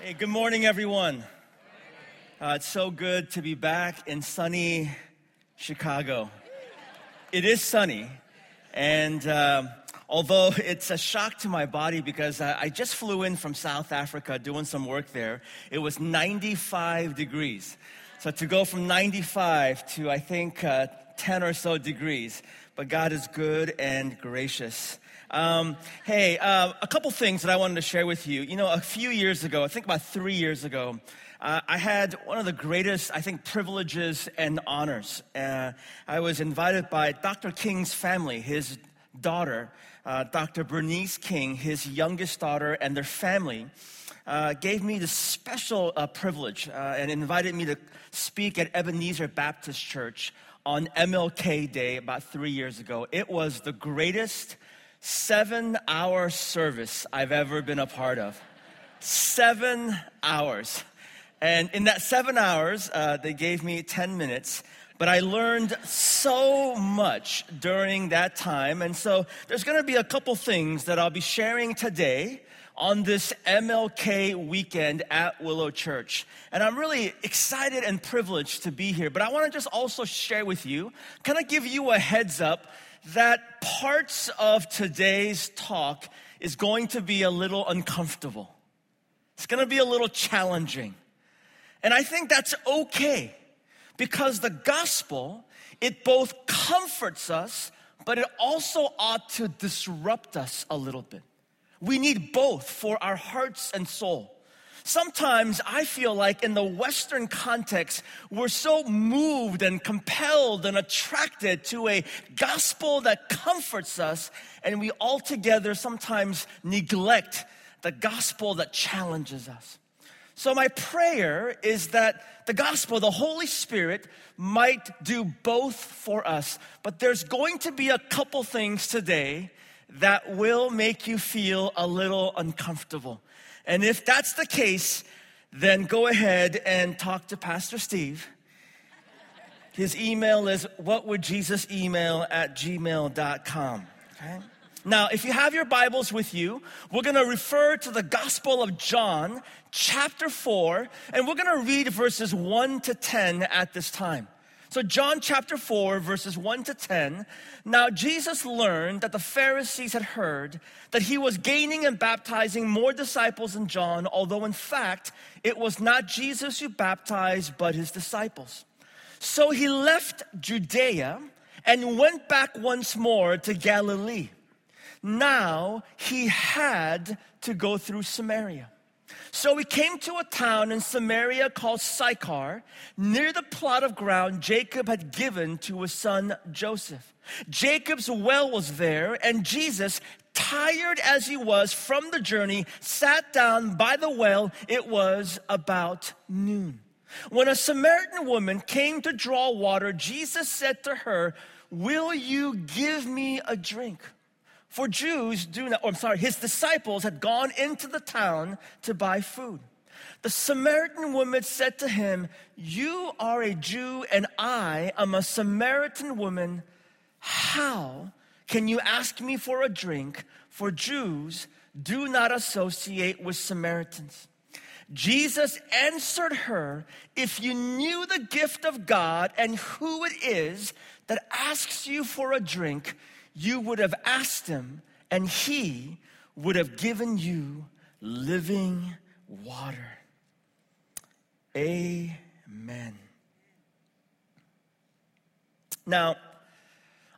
Hey, good morning, everyone. Uh, it's so good to be back in sunny Chicago. It is sunny, and um, although it's a shock to my body because I, I just flew in from South Africa doing some work there, it was 95 degrees. So to go from 95 to I think uh, 10 or so degrees, but God is good and gracious. Um, hey, uh, a couple things that I wanted to share with you. You know, a few years ago, I think about three years ago, uh, I had one of the greatest, I think, privileges and honors. Uh, I was invited by Dr. King's family, his daughter, uh, Dr. Bernice King, his youngest daughter, and their family. Uh, gave me the special uh, privilege and invited me to speak at Ebenezer Baptist Church on MLK Day about three years ago. It was the greatest seven hour service I've ever been a part of. Seven hours. And in that seven hours, uh, they gave me 10 minutes, but I learned so much during that time. And so there's gonna be a couple things that I'll be sharing today on this MLK weekend at Willow Church. And I'm really excited and privileged to be here. But I wanna just also share with you, kind of give you a heads up that parts of today's talk is going to be a little uncomfortable. It's going to be a little challenging. And I think that's okay because the gospel, it both comforts us, but it also ought to disrupt us a little bit. We need both for our hearts and soul. Sometimes I feel like in the Western context, we're so moved and compelled and attracted to a gospel that comforts us, and we altogether sometimes neglect the gospel that challenges us. So, my prayer is that the gospel, the Holy Spirit, might do both for us. But there's going to be a couple things today that will make you feel a little uncomfortable. And if that's the case, then go ahead and talk to Pastor Steve. His email is what would Jesus email at gmail.com. Okay? Now, if you have your Bibles with you, we're going to refer to the Gospel of John, chapter 4, and we're going to read verses 1 to 10 at this time. So, John chapter 4, verses 1 to 10. Now, Jesus learned that the Pharisees had heard that he was gaining and baptizing more disciples than John, although in fact, it was not Jesus who baptized, but his disciples. So he left Judea and went back once more to Galilee. Now he had to go through Samaria. So he came to a town in Samaria called Sychar, near the plot of ground Jacob had given to his son Joseph. Jacob's well was there, and Jesus, tired as he was from the journey, sat down by the well. It was about noon. When a Samaritan woman came to draw water, Jesus said to her, Will you give me a drink? For Jews do not, or I'm sorry, his disciples had gone into the town to buy food. The Samaritan woman said to him, You are a Jew and I am a Samaritan woman. How can you ask me for a drink? For Jews do not associate with Samaritans. Jesus answered her, If you knew the gift of God and who it is that asks you for a drink, you would have asked him, and he would have given you living water. Amen. Now,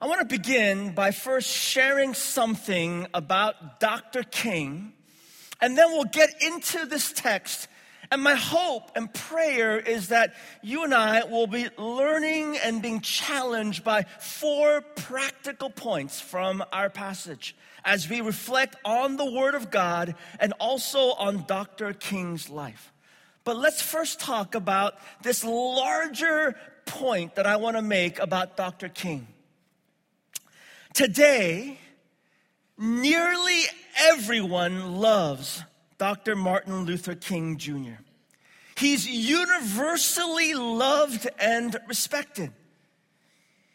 I want to begin by first sharing something about Dr. King, and then we'll get into this text and my hope and prayer is that you and I will be learning and being challenged by four practical points from our passage as we reflect on the Word of God and also on Dr. King's life. But let's first talk about this larger point that I want to make about Dr. King. Today, nearly everyone loves Dr. Martin Luther King Jr. He's universally loved and respected.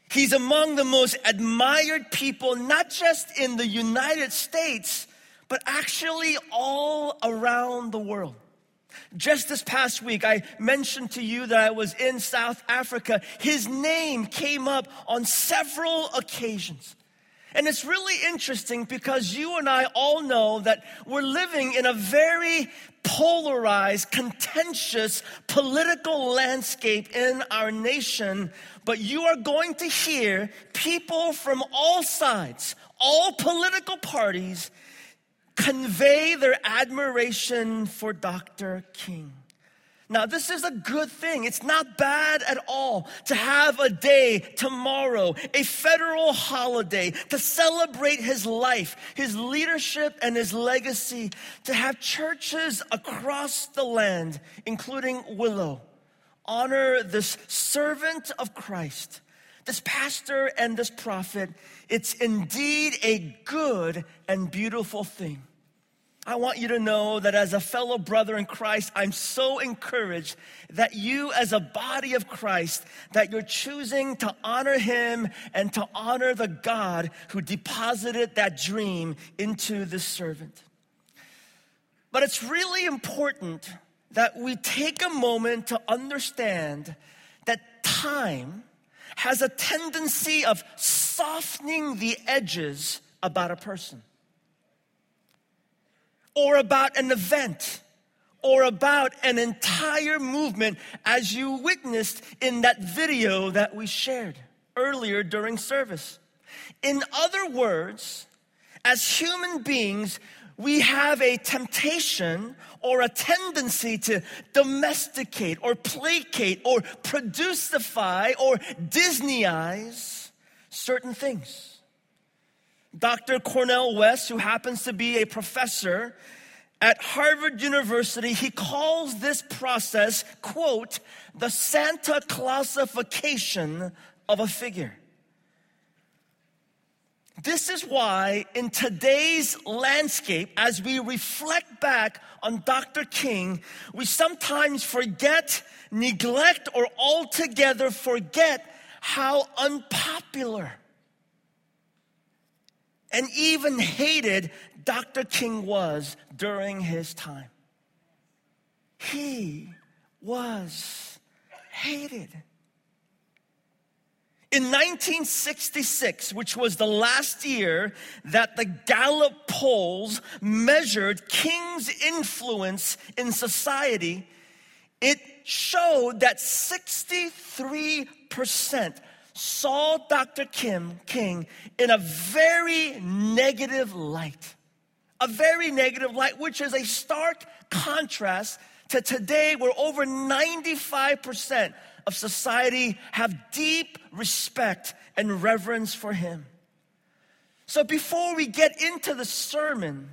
He's among the most admired people, not just in the United States, but actually all around the world. Just this past week, I mentioned to you that I was in South Africa. His name came up on several occasions. And it's really interesting because you and I all know that we're living in a very polarized, contentious political landscape in our nation. But you are going to hear people from all sides, all political parties, convey their admiration for Dr. King. Now, this is a good thing. It's not bad at all to have a day tomorrow, a federal holiday, to celebrate his life, his leadership, and his legacy, to have churches across the land, including Willow, honor this servant of Christ, this pastor and this prophet. It's indeed a good and beautiful thing. I want you to know that as a fellow brother in Christ, I'm so encouraged that you as a body of Christ, that you're choosing to honor him and to honor the God who deposited that dream into this servant. But it's really important that we take a moment to understand that time has a tendency of softening the edges about a person or about an event or about an entire movement as you witnessed in that video that we shared earlier during service. In other words, as human beings, we have a temptation or a tendency to domesticate or placate or producify or Disneyize certain things. Dr. Cornel West, who happens to be a professor at Harvard University, he calls this process, quote, the Santa Clausification of a figure. This is why, in today's landscape, as we reflect back on Dr. King, we sometimes forget, neglect, or altogether forget how unpopular and even hated Dr. King was during his time. He was hated. In 1966, which was the last year that the Gallup polls measured King's influence in society, it showed that 63% saw Dr. Kim King in a very negative light. A very negative light, which is a stark contrast to today where over 95% of society have deep respect and reverence for him. So before we get into the sermon,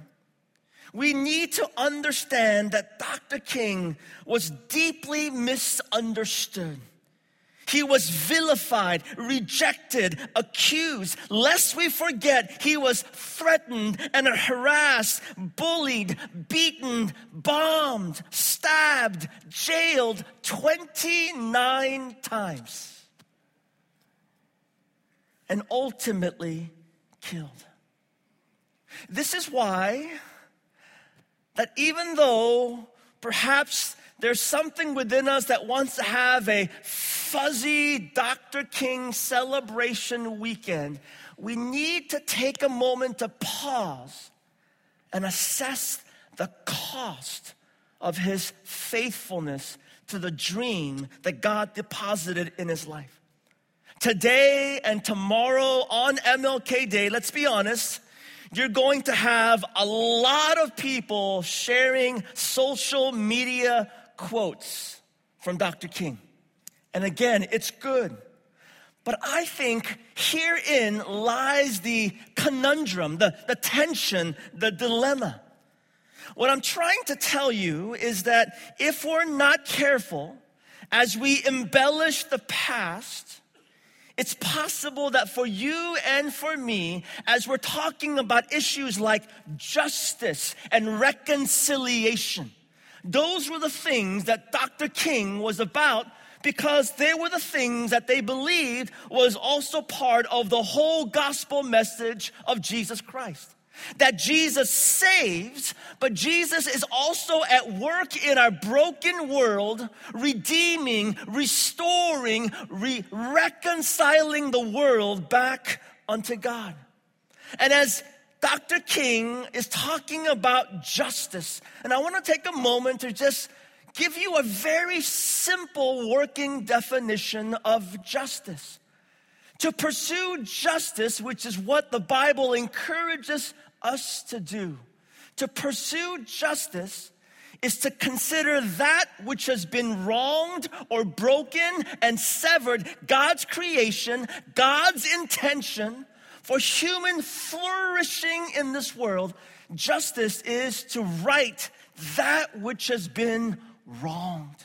we need to understand that Dr. King was deeply misunderstood. He was vilified, rejected, accused. Lest we forget, he was threatened and harassed, bullied, beaten, bombed, stabbed, jailed 29 times, and ultimately killed. This is why that even though perhaps there's something within us that wants to have a fuzzy Dr. King celebration weekend. We need to take a moment to pause and assess the cost of his faithfulness to the dream that God deposited in his life. Today and tomorrow on MLK Day, let's be honest, you're going to have a lot of people sharing social media quotes from Dr. King. And again, it's good. But I think herein lies the conundrum, the, the tension, the dilemma. What I'm trying to tell you is that if we're not careful, as we embellish the past, it's possible that for you and for me, as we're talking about issues like justice and reconciliation, those were the things that Dr. King was about because they were the things that they believed was also part of the whole gospel message of Jesus Christ. that Jesus saves, but Jesus is also at work in our broken world, redeeming, restoring, re- reconciling the world back unto God. And as Dr. King is talking about justice, and I want to take a moment to just give you a very simple working definition of justice. To pursue justice, which is what the Bible encourages us to do, to pursue justice is to consider that which has been wronged or broken and severed God's creation, God's intention for human flourishing in this world. Justice is to right that which has been wronged.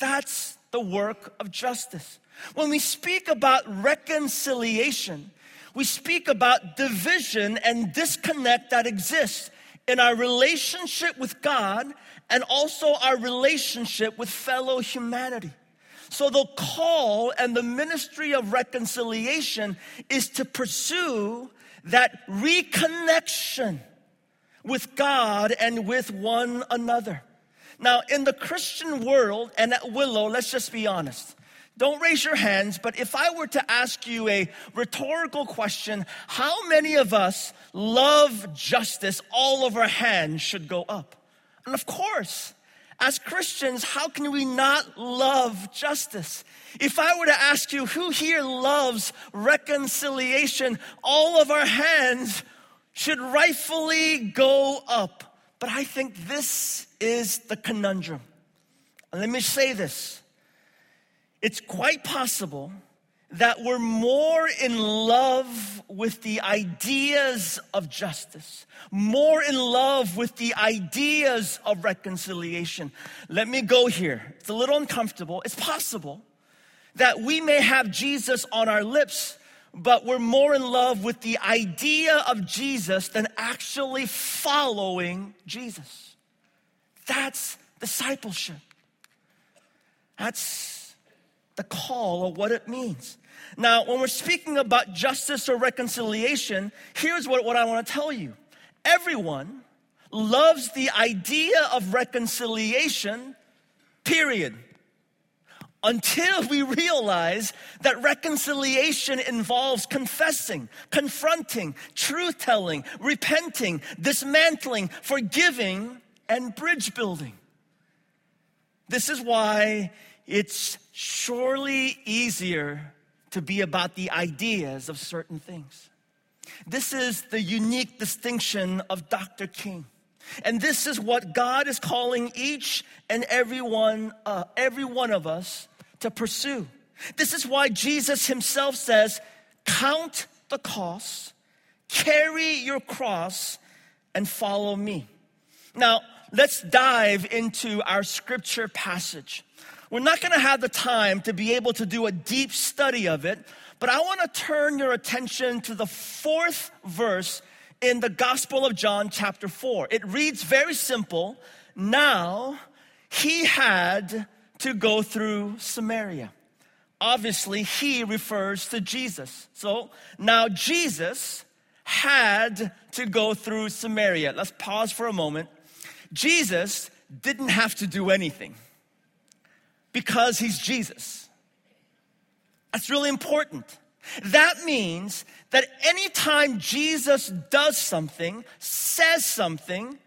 That's the work of justice. When we speak about reconciliation, we speak about division and disconnect that exists in our relationship with God and also our relationship with fellow humanity. So, the call and the ministry of reconciliation is to pursue that reconnection with God and with one another. Now, in the Christian world and at Willow, let's just be honest. Don't raise your hands, but if I were to ask you a rhetorical question, how many of us love justice? All of our hands should go up. And of course, as Christians, how can we not love justice? If I were to ask you who here loves reconciliation, all of our hands should rightfully go up. But I think this is the conundrum. Let me say this it's quite possible that we're more in love with the ideas of justice, more in love with the ideas of reconciliation. Let me go here. It's a little uncomfortable. It's possible that we may have Jesus on our lips, but we're more in love with the idea of Jesus than actually following Jesus. That's discipleship. That's the call of what it means. Now, when we're speaking about justice or reconciliation, here's what, what I want to tell you. Everyone loves the idea of reconciliation, period. Until we realize that reconciliation involves confessing, confronting, truth telling, repenting, dismantling, forgiving, and bridge building. This is why it's surely easier to be about the ideas of certain things. This is the unique distinction of Dr. King. And this is what God is calling each and every one, uh, every one of us to pursue. This is why Jesus himself says, Count the cost, carry your cross, and follow me. Now, let's dive into our scripture passage. We're not going to have the time to be able to do a deep study of it, but I want to turn your attention to the fourth verse in the Gospel of John, chapter 4. It reads very simple Now he had to go through Samaria. Obviously, he refers to Jesus. So now Jesus had to go through Samaria. Let's pause for a moment. Jesus didn't have to do anything because he's Jesus. That's really important. That means that anytime Jesus does something, says something,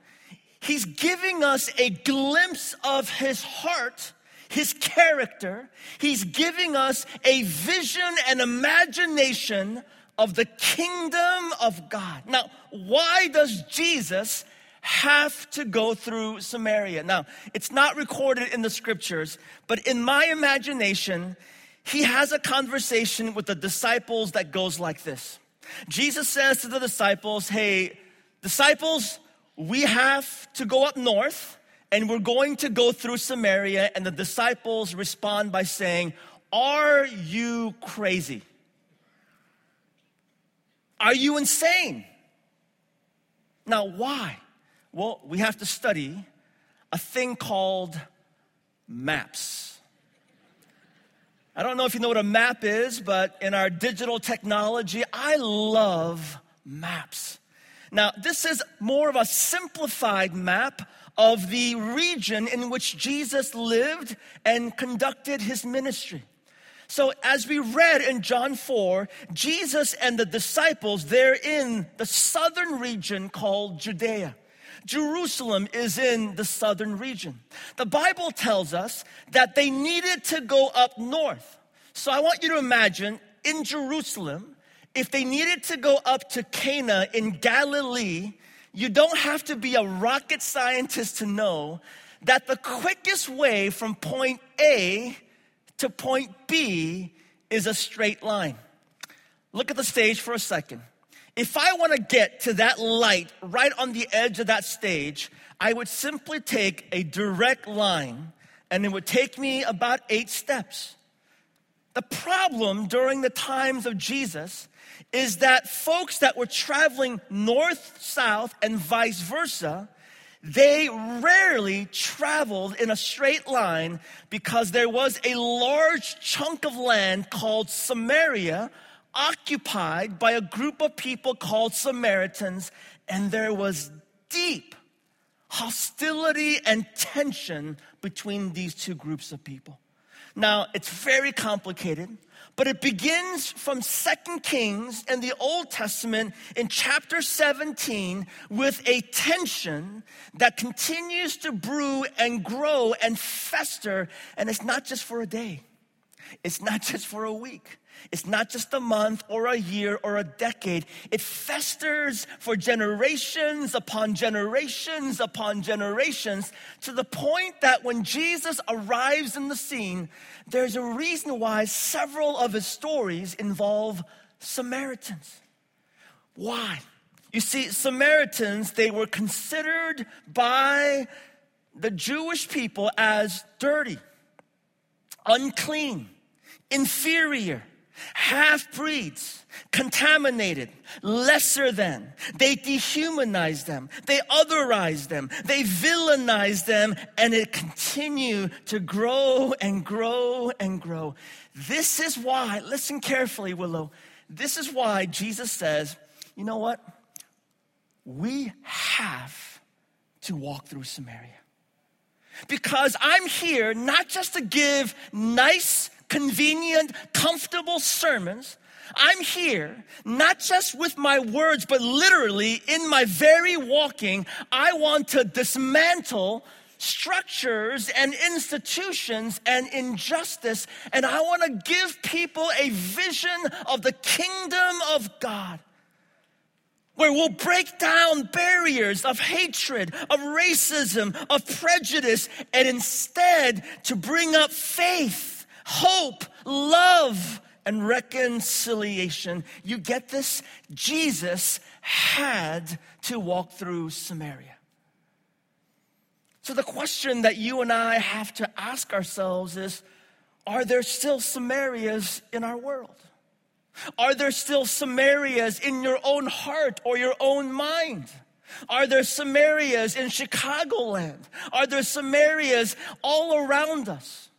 he's giving us a glimpse of his heart, his character. He's giving us a vision and imagination of the kingdom of God. Now, why does Jesus have to go through Samaria. Now, it's not recorded in the scriptures, but in my imagination, he has a conversation with the disciples that goes like this. Jesus says to the disciples, Hey, disciples, we have to go up north and we're going to go through Samaria. And the disciples respond by saying, Are you crazy? Are you insane? Now, why? Well, we have to study a thing called maps. I don't know if you know what a map is, but in our digital technology, I love maps. Now, this is more of a simplified map of the region in which Jesus lived and conducted his ministry. So, as we read in John 4, Jesus and the disciples, they're in the southern region called Judea. Jerusalem is in the southern region. The Bible tells us that they needed to go up north. So, I want you to imagine in Jerusalem, if they needed to go up to Cana in Galilee, you don't have to be a rocket scientist to know that the quickest way from point A to point B is a straight line. Look at the stage for a second. If I want to get to that light right on the edge of that stage, I would simply take a direct line and it would take me about eight steps. The problem during the times of Jesus is that folks that were traveling north, south, and vice versa, they rarely traveled in a straight line because there was a large chunk of land called Samaria occupied by a group of people called Samaritans, and there was deep hostility and tension between these two groups of people. Now, it's very complicated. But it begins from Second Kings in the Old Testament in chapter 17 with a tension that continues to brew and grow and fester. And it's not just for a day, it's not just for a week. It's not just a month or a year or a decade. It festers for generations upon generations upon generations to the point that when Jesus arrives in the scene, there's a reason why several of his stories involve Samaritans. Why? You see, Samaritans, they were considered by the Jewish people as dirty, unclean, inferior half breeds, contaminated, lesser than. They dehumanize them, they otherize them, they villainize them, and it continue to grow and grow and grow. This is why, listen carefully, Willow. This is why Jesus says, you know what? We have to walk through Samaria. Because I'm here not just to give nice convenient, comfortable sermons. I'm here not just with my words, but literally in my very walking. I want to dismantle structures and institutions and injustice. And I want to give people a vision of the kingdom of God where we'll break down barriers of hatred, of racism, of prejudice, and instead to bring up faith hope, love, and reconciliation. You get this? Jesus had to walk through Samaria. So, the question that you and I have to ask ourselves is Are there still Samarias in our world? Are there still Samarias in your own heart or your own mind? Are there Samarias in Chicagoland? Are there Samarias all around us?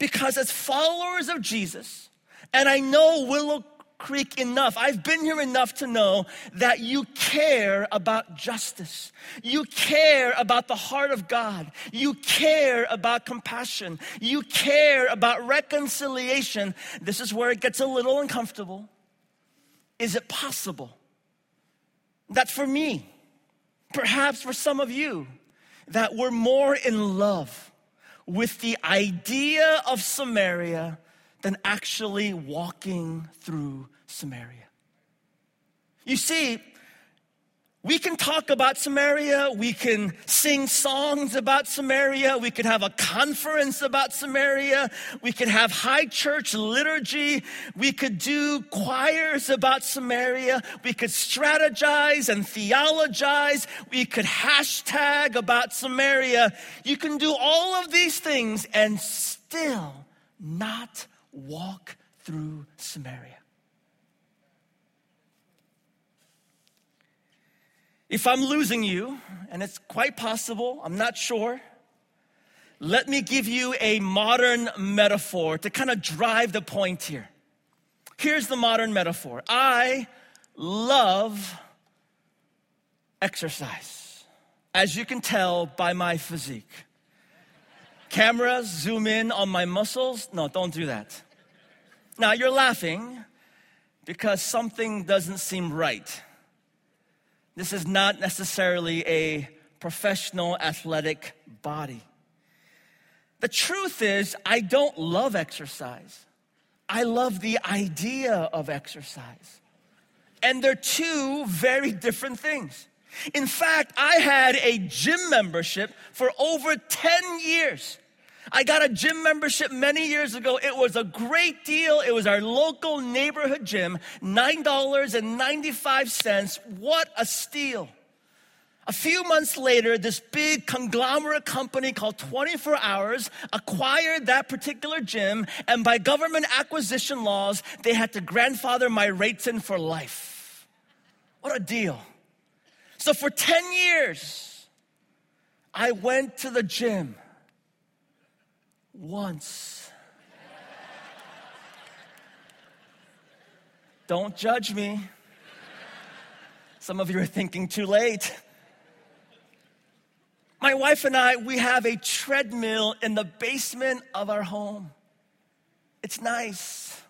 Because as followers of Jesus, and I know Willow Creek enough, I've been here enough to know that you care about justice. You care about the heart of God. You care about compassion. You care about reconciliation. This is where it gets a little uncomfortable. Is it possible that for me, perhaps for some of you, that we're more in love with the idea of Samaria than actually walking through Samaria. You see, we can talk about Samaria. We can sing songs about Samaria. We could have a conference about Samaria. We could have high church liturgy. We could do choirs about Samaria. We could strategize and theologize. We could hashtag about Samaria. You can do all of these things and still not walk through Samaria. If I'm losing you, and it's quite possible, I'm not sure, let me give you a modern metaphor to kind of drive the point here. Here's the modern metaphor I love exercise, as you can tell by my physique. Cameras zoom in on my muscles. No, don't do that. Now you're laughing because something doesn't seem right. This is not necessarily a professional athletic body. The truth is, I don't love exercise. I love the idea of exercise. And they're two very different things. In fact, I had a gym membership for over 10 years. I got a gym membership many years ago. It was a great deal. It was our local neighborhood gym, $9.95. What a steal. A few months later, this big conglomerate company called 24 Hours acquired that particular gym, and by government acquisition laws, they had to grandfather my rates in for life. What a deal. So for 10 years, I went to the gym once. Don't judge me. Some of you are thinking too late. My wife and I, we have a treadmill in the basement of our home. It's nice,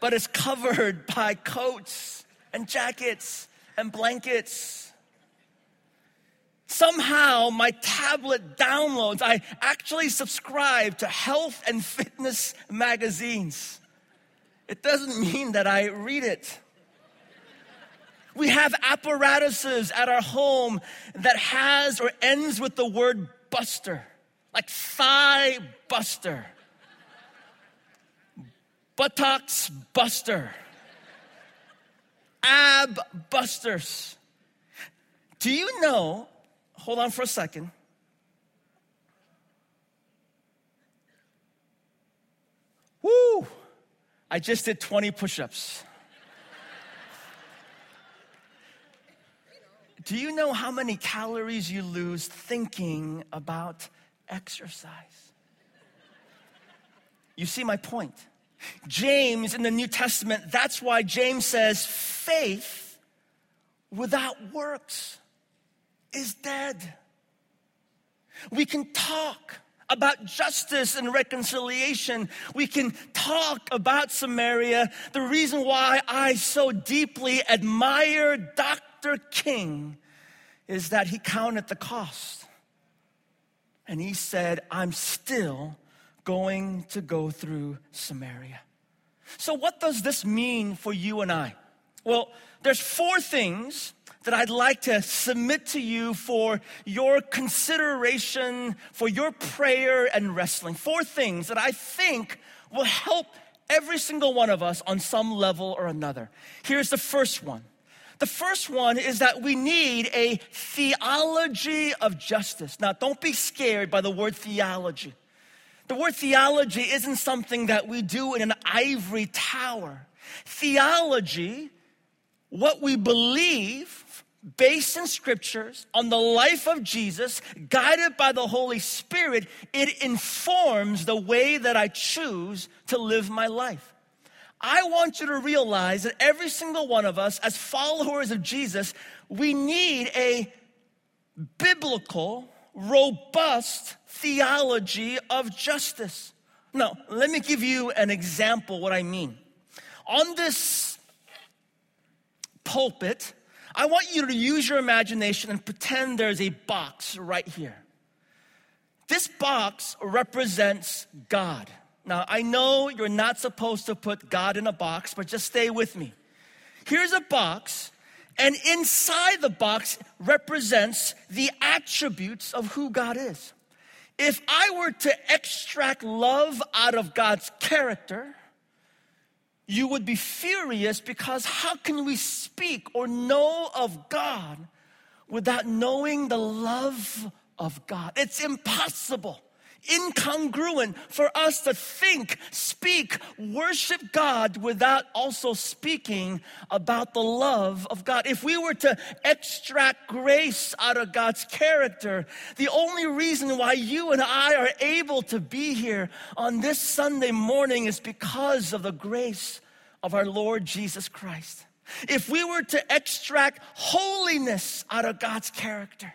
but it's covered by coats and jackets and blankets. Somehow, my tablet downloads, I actually subscribe to health and fitness magazines. It doesn't mean that I read it. We have apparatuses at our home that has or ends with the word buster, like thigh buster, buttocks buster, ab busters. Do you know? Hold on for a second. Woo! I just did 20 push ups. Do you know how many calories you lose thinking about exercise? You see my point. James in the New Testament, that's why James says faith without works is dead. We can talk about justice and reconciliation. We can talk about Samaria. The reason why I so deeply admire Dr. King is that he counted the cost. And he said, I'm still going to go through Samaria. So, what does this mean for you and I? Well, there's four things that I'd like to submit to you for your consideration, for your prayer and wrestling. Four things that I think will help every single one of us on some level or another. Here's the first one the first one is that we need a theology of justice. Now, don't be scared by the word theology. The word theology isn't something that we do in an ivory tower. Theology, what we believe, based in scriptures on the life of Jesus, guided by the Holy Spirit, it informs the way that I choose to live my life. I want you to realize that every single one of us, as followers of Jesus, we need a biblical, robust theology of justice. Now, let me give you an example what I mean. On this pulpit, I want you to use your imagination and pretend there's a box right here. This box represents God. Now, I know you're not supposed to put God in a box, but just stay with me. Here's a box, and inside the box represents the attributes of who God is. If I were to extract love out of God's character, you would be furious because how can we speak or know of God without knowing the love of God? It's impossible incongruent for us to think, speak, worship God without also speaking about the love of God. If we were to extract grace out of God's character, the only reason why you and I are able to be here on this Sunday morning is because of the grace of our Lord Jesus Christ. if we were to extract holiness out of God's character,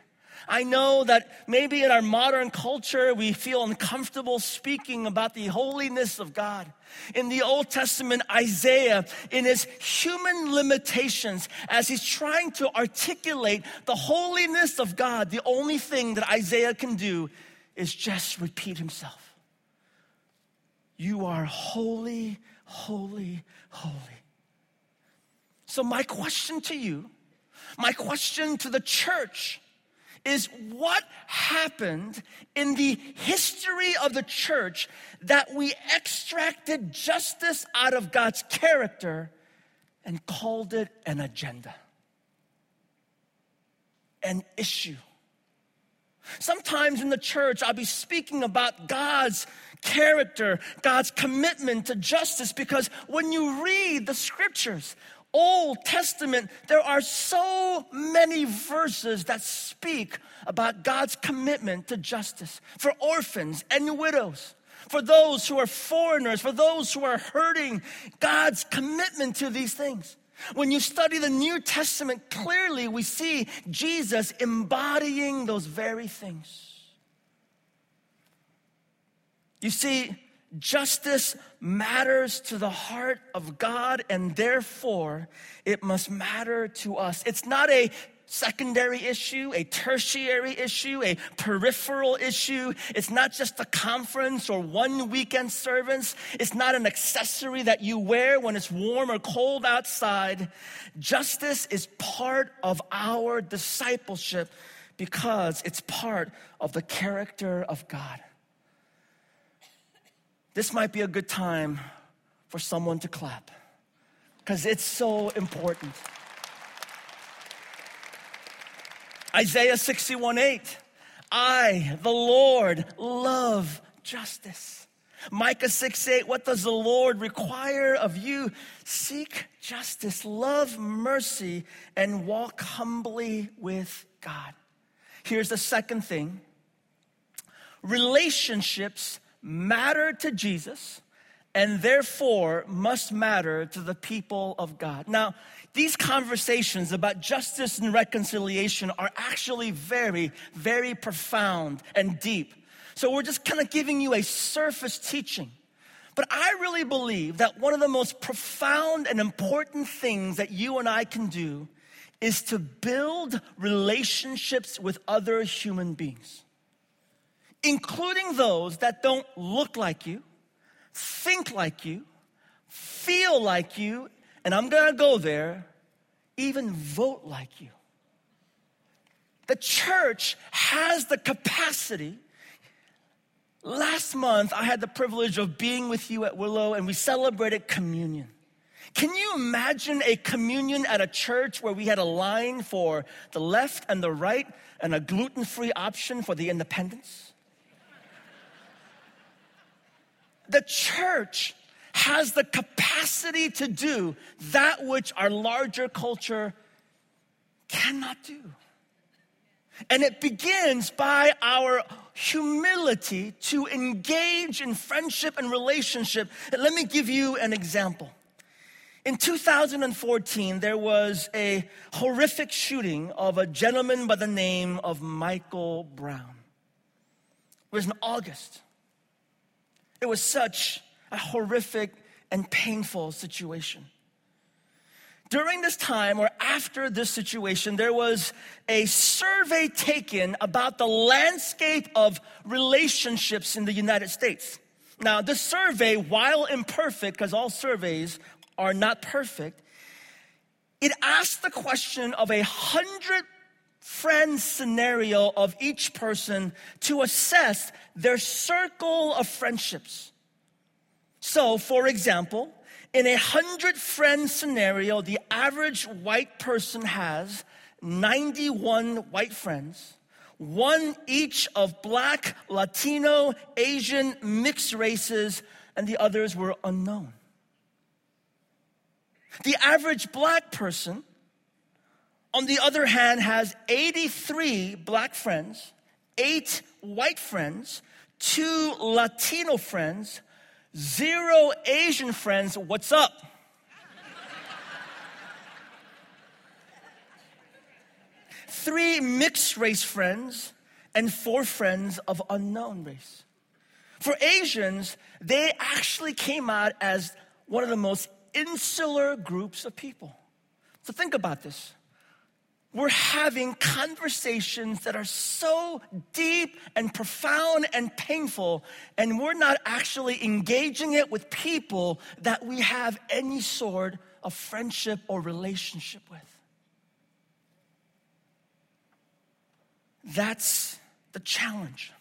I know that maybe in our modern culture we feel uncomfortable speaking about the holiness of God. In the Old Testament, Isaiah, in his human limitations, as he's trying to articulate the holiness of God, the only thing that Isaiah can do is just repeat himself. You are holy, holy, holy. So, my question to you, my question to the church is what happened in the history of the church that we extracted justice out of God's character and called it an agenda, an issue. Sometimes in the church, I'll be speaking about God's character, God's commitment to justice, because when you read the scriptures, Old Testament, there are so many verses that speak about God's commitment to justice for orphans and widows, for those who are foreigners, for those who are hurting, God's commitment to these things. When you study the New Testament, clearly we see Jesus embodying those very things. You see, Justice matters to the heart of God, and therefore it must matter to us. It's not a secondary issue, a tertiary issue, a peripheral issue. It's not just a conference or one weekend service. It's not an accessory that you wear when it's warm or cold outside. Justice is part of our discipleship because it's part of the character of God this might be a good time for someone to clap because it's so important. Isaiah 61 8. I, the Lord, love justice. Micah 6 8, what does the Lord require of you? Seek justice, love mercy, and walk humbly with God. Here's the second thing relationships matter to Jesus and therefore must matter to the people of God. Now, these conversations about justice and reconciliation are actually very, very profound and deep. So we're just kind of giving you a surface teaching. But I really believe that one of the most profound and important things that you and I can do is to build relationships with other human beings including those that don't look like you, think like you, feel like you, and I'm gonna go there, even vote like you. The church has the capacity. Last month, I had the privilege of being with you at Willow, and we celebrated communion. Can you imagine a communion at a church where we had a line for the left and the right and a gluten free option for the independents? The church has the capacity to do that which our larger culture cannot do. And it begins by our humility to engage in friendship and relationship. Let me give you an example. In 2014, there was a horrific shooting of a gentleman by the name of Michael Brown. It was in August. It was such a horrific and painful situation. During this time or after this situation, there was a survey taken about the landscape of relationships in the United States. Now, this survey, while imperfect, because all surveys are not perfect, it asked the question of a hundred friend scenario of each person to assess their circle of friendships. So, for example, in a hundred friend scenario, the average white person has 91 white friends, one each of black, Latino, Asian, mixed races, and the others were unknown. The average black person on the other hand, has 83 black friends, eight white friends, two Latino friends, zero Asian friends. What's up? Three mixed race friends and four friends of unknown race. For Asians, they actually came out as one of the most insular groups of people. So think about this. We're having conversations that are so deep and profound and painful, and we're not actually engaging it with people that we have any sort of friendship or relationship with. That's the challenge.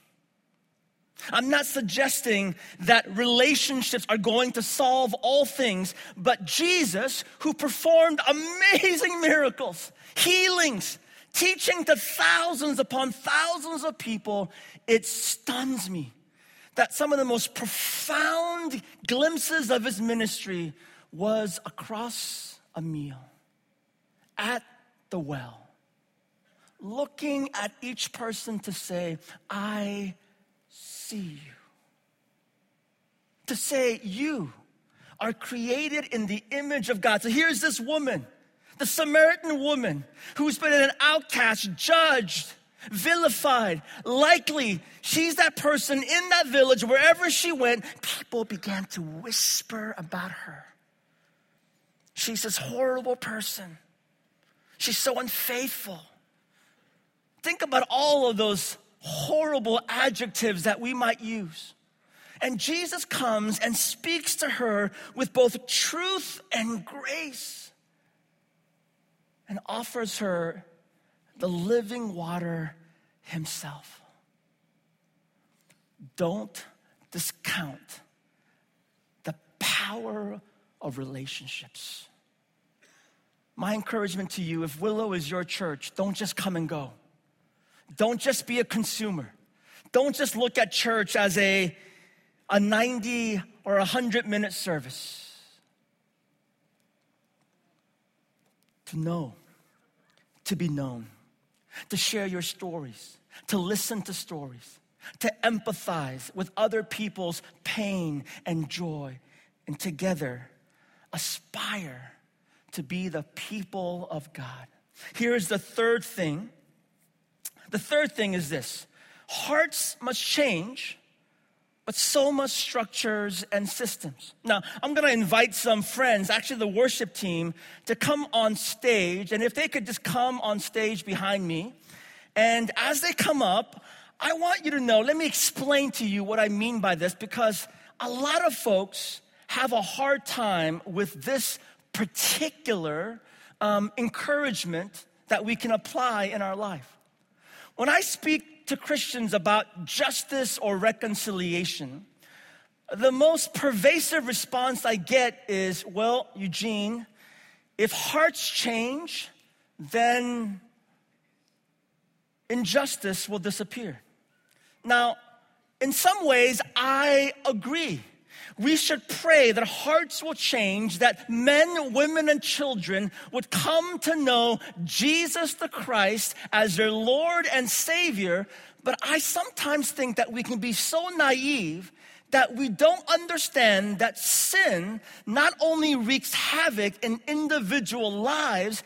I'm not suggesting that relationships are going to solve all things, but Jesus, who performed amazing miracles, healings, teaching to thousands upon thousands of people, it stuns me that some of the most profound glimpses of his ministry was across a meal at the well, looking at each person to say, I see you. To say, You are created in the image of God. So here's this woman, the Samaritan woman, who's been an outcast, judged, vilified. Likely, she's that person in that village, wherever she went, people began to whisper about her. She's this horrible person. She's so unfaithful. Think about all of those horrible adjectives that we might use. And Jesus comes and speaks to her with both truth and grace and offers her the living water himself. Don't discount the power of relationships. My encouragement to you if Willow is your church, don't just come and go. Don't just be a consumer. Don't just look at church as a, a 90 or a 100 minute service. To know, to be known, to share your stories, to listen to stories, to empathize with other people's pain and joy, and together aspire to be the people of God. Here's the third thing the third thing is this hearts must change, but so must structures and systems. Now, I'm gonna invite some friends, actually, the worship team, to come on stage. And if they could just come on stage behind me. And as they come up, I want you to know, let me explain to you what I mean by this because a lot of folks have a hard time with this particular um, encouragement that we can apply in our life. When I speak to Christians about justice or reconciliation, the most pervasive response I get is, well, Eugene, if hearts change, then injustice will disappear. Now, in some ways, I agree we should pray that hearts will change, that men, women, and children would come to know Jesus the Christ as their Lord and Savior. But I sometimes think that we can be so naive that we don't understand that sin not only wreaks havoc in individual lives,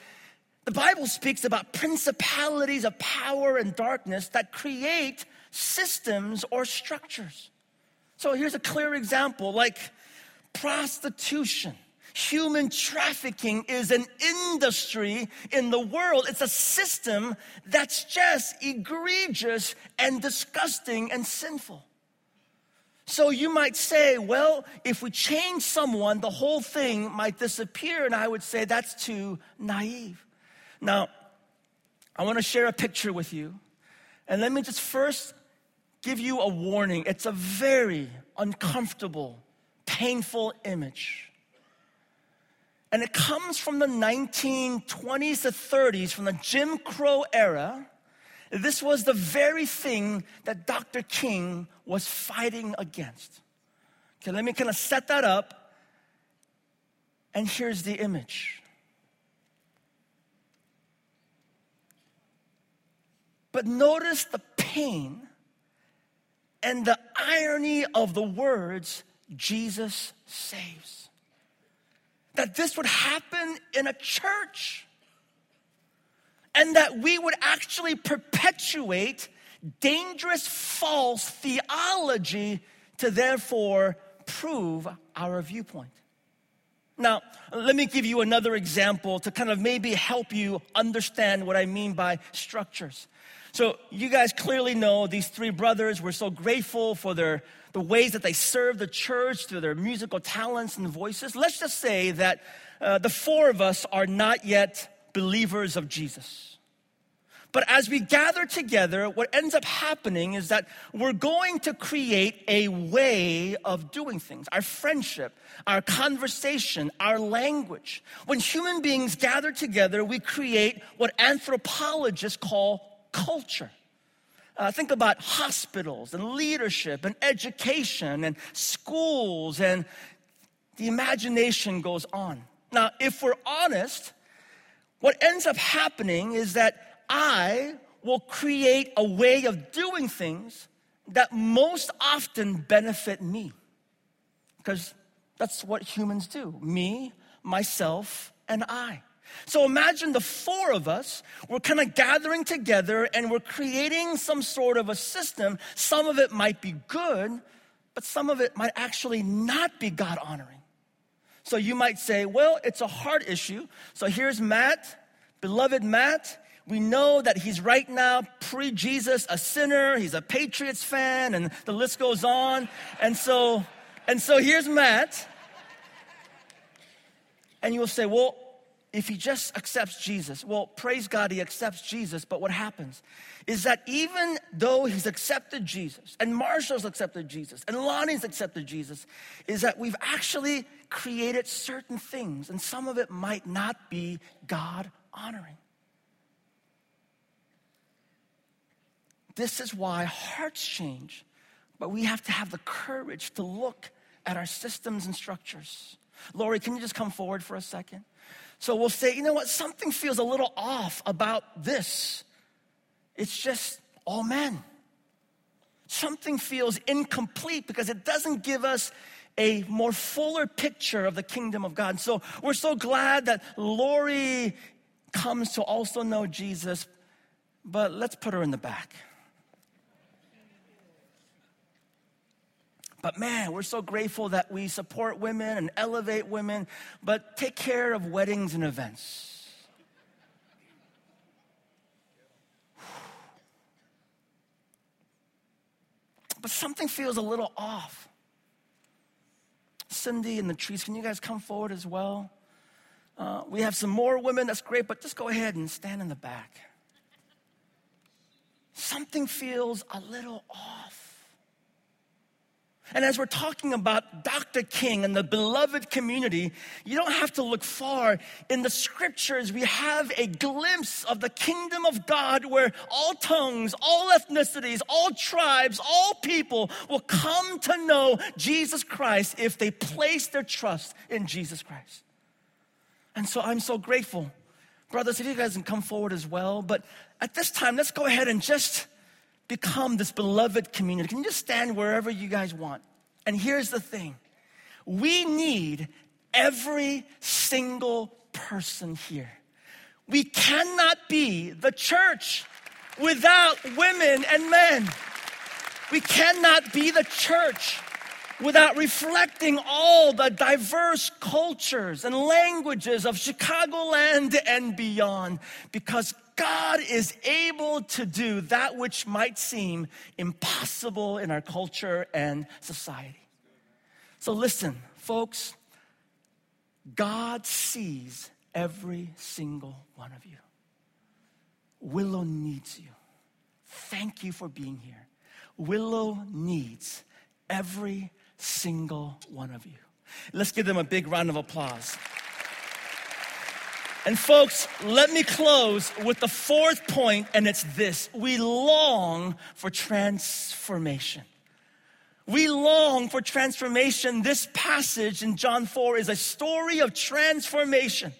the Bible speaks about principalities of power and darkness that create systems or structures. So here's a clear example like prostitution. Human trafficking is an industry in the world. It's a system that's just egregious and disgusting and sinful. So you might say, well, if we change someone, the whole thing might disappear. And I would say that's too naive. Now, I want to share a picture with you. And let me just first give you a warning. It's a very uncomfortable, painful image. And it comes from the 1920s to 30s, from the Jim Crow era. This was the very thing that Dr. King was fighting against. Okay, let me kind of set that up. And here's the image. But notice the pain and the irony of the words, Jesus saves. That this would happen in a church. and that we would actually perpetuate dangerous false theology to therefore prove our viewpoint. Now, let me give you another example to kind of maybe help you understand what I mean by structures. So, you guys clearly know these three brothers. We're so grateful for their, the ways that they serve the church through their musical talents and voices. Let's just say that uh, the four of us are not yet believers of Jesus. But as we gather together, what ends up happening is that we're going to create a way of doing things. Our friendship, our conversation, our language. When human beings gather together, we create what anthropologists call culture. Uh, think about hospitals and leadership and education and schools, and the imagination goes on. Now, if we're honest, what ends up happening is that I will create a way of doing things that most often benefit me. Because that's what humans do me, myself, and I. So imagine the four of us, we're kind of gathering together and we're creating some sort of a system. Some of it might be good, but some of it might actually not be God honoring. So you might say, well, it's a hard issue. So here's Matt, beloved Matt. We know that he's right now, pre Jesus, a sinner. He's a Patriots fan, and the list goes on. And so, and so here's Matt. And you'll say, well, if he just accepts Jesus, well, praise God, he accepts Jesus. But what happens is that even though he's accepted Jesus, and Marshall's accepted Jesus, and Lonnie's accepted Jesus, is that we've actually created certain things, and some of it might not be God honoring. This is why hearts change, but we have to have the courage to look at our systems and structures. Lori, can you just come forward for a second? So we'll say, you know what, something feels a little off about this. It's just all men. Something feels incomplete because it doesn't give us a more fuller picture of the kingdom of God. So we're so glad that Lori comes to also know Jesus, but let's put her in the back. But man, we're so grateful that we support women and elevate women, but take care of weddings and events. But something feels a little off. Cindy and the trees, can you guys come forward as well? Uh, we have some more women, that's great, but just go ahead and stand in the back. Something feels a little off. And as we're talking about Dr. King and the beloved community, you don't have to look far. In the scriptures, we have a glimpse of the kingdom of God where all tongues, all ethnicities, all tribes, all people will come to know Jesus Christ if they place their trust in Jesus Christ. And so I'm so grateful. Brothers, if you guys can come forward as well. But at this time, let's go ahead and just become this beloved community. Can you just stand wherever you guys want? And here's the thing we need every single person here. We cannot be the church without women and men. We cannot be the church without reflecting all the diverse cultures and languages of Chicagoland and beyond because God is able to do that which might seem impossible in our culture and society. So, listen, folks, God sees every single one of you. Willow needs you. Thank you for being here. Willow needs every single one of you. Let's give them a big round of applause. And folks, let me close with the fourth point, and it's this we long for transformation. We long for transformation. This passage in John 4 is a story of transformation.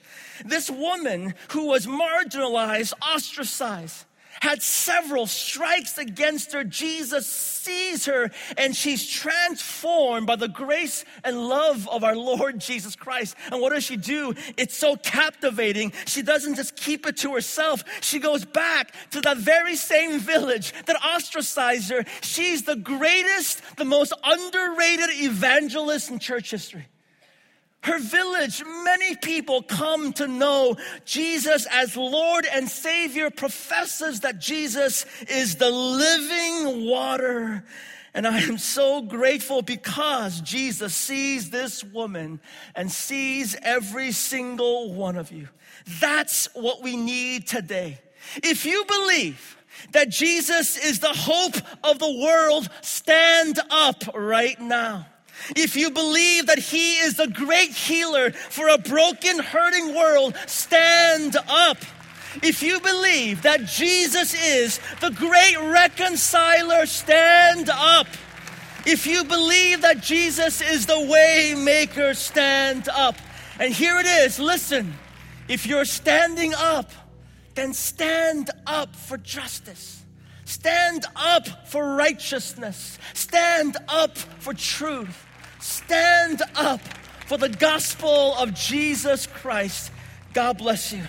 This woman who was marginalized, ostracized, had several strikes against her. Jesus sees her and she's transformed by the grace and love of our Lord Jesus Christ. And what does she do? It's so captivating. She doesn't just keep it to herself. She goes back to that very same village that ostracized her. She's the greatest, the most underrated evangelist in church history her village, many people come to know Jesus as Lord and Savior, professes that Jesus is the living water. And I am so grateful because Jesus sees this woman and sees every single one of you. That's what we need today. If you believe that Jesus is the hope of the world, stand up right now. If you believe that He is the great healer for a broken, hurting world, stand up. If you believe that Jesus is the great reconciler, stand up. If you believe that Jesus is the way maker, stand up. And here it is listen, if you're standing up, then stand up for justice. Stand up for righteousness. Stand up for truth. Stand up for the gospel of Jesus Christ. God bless you.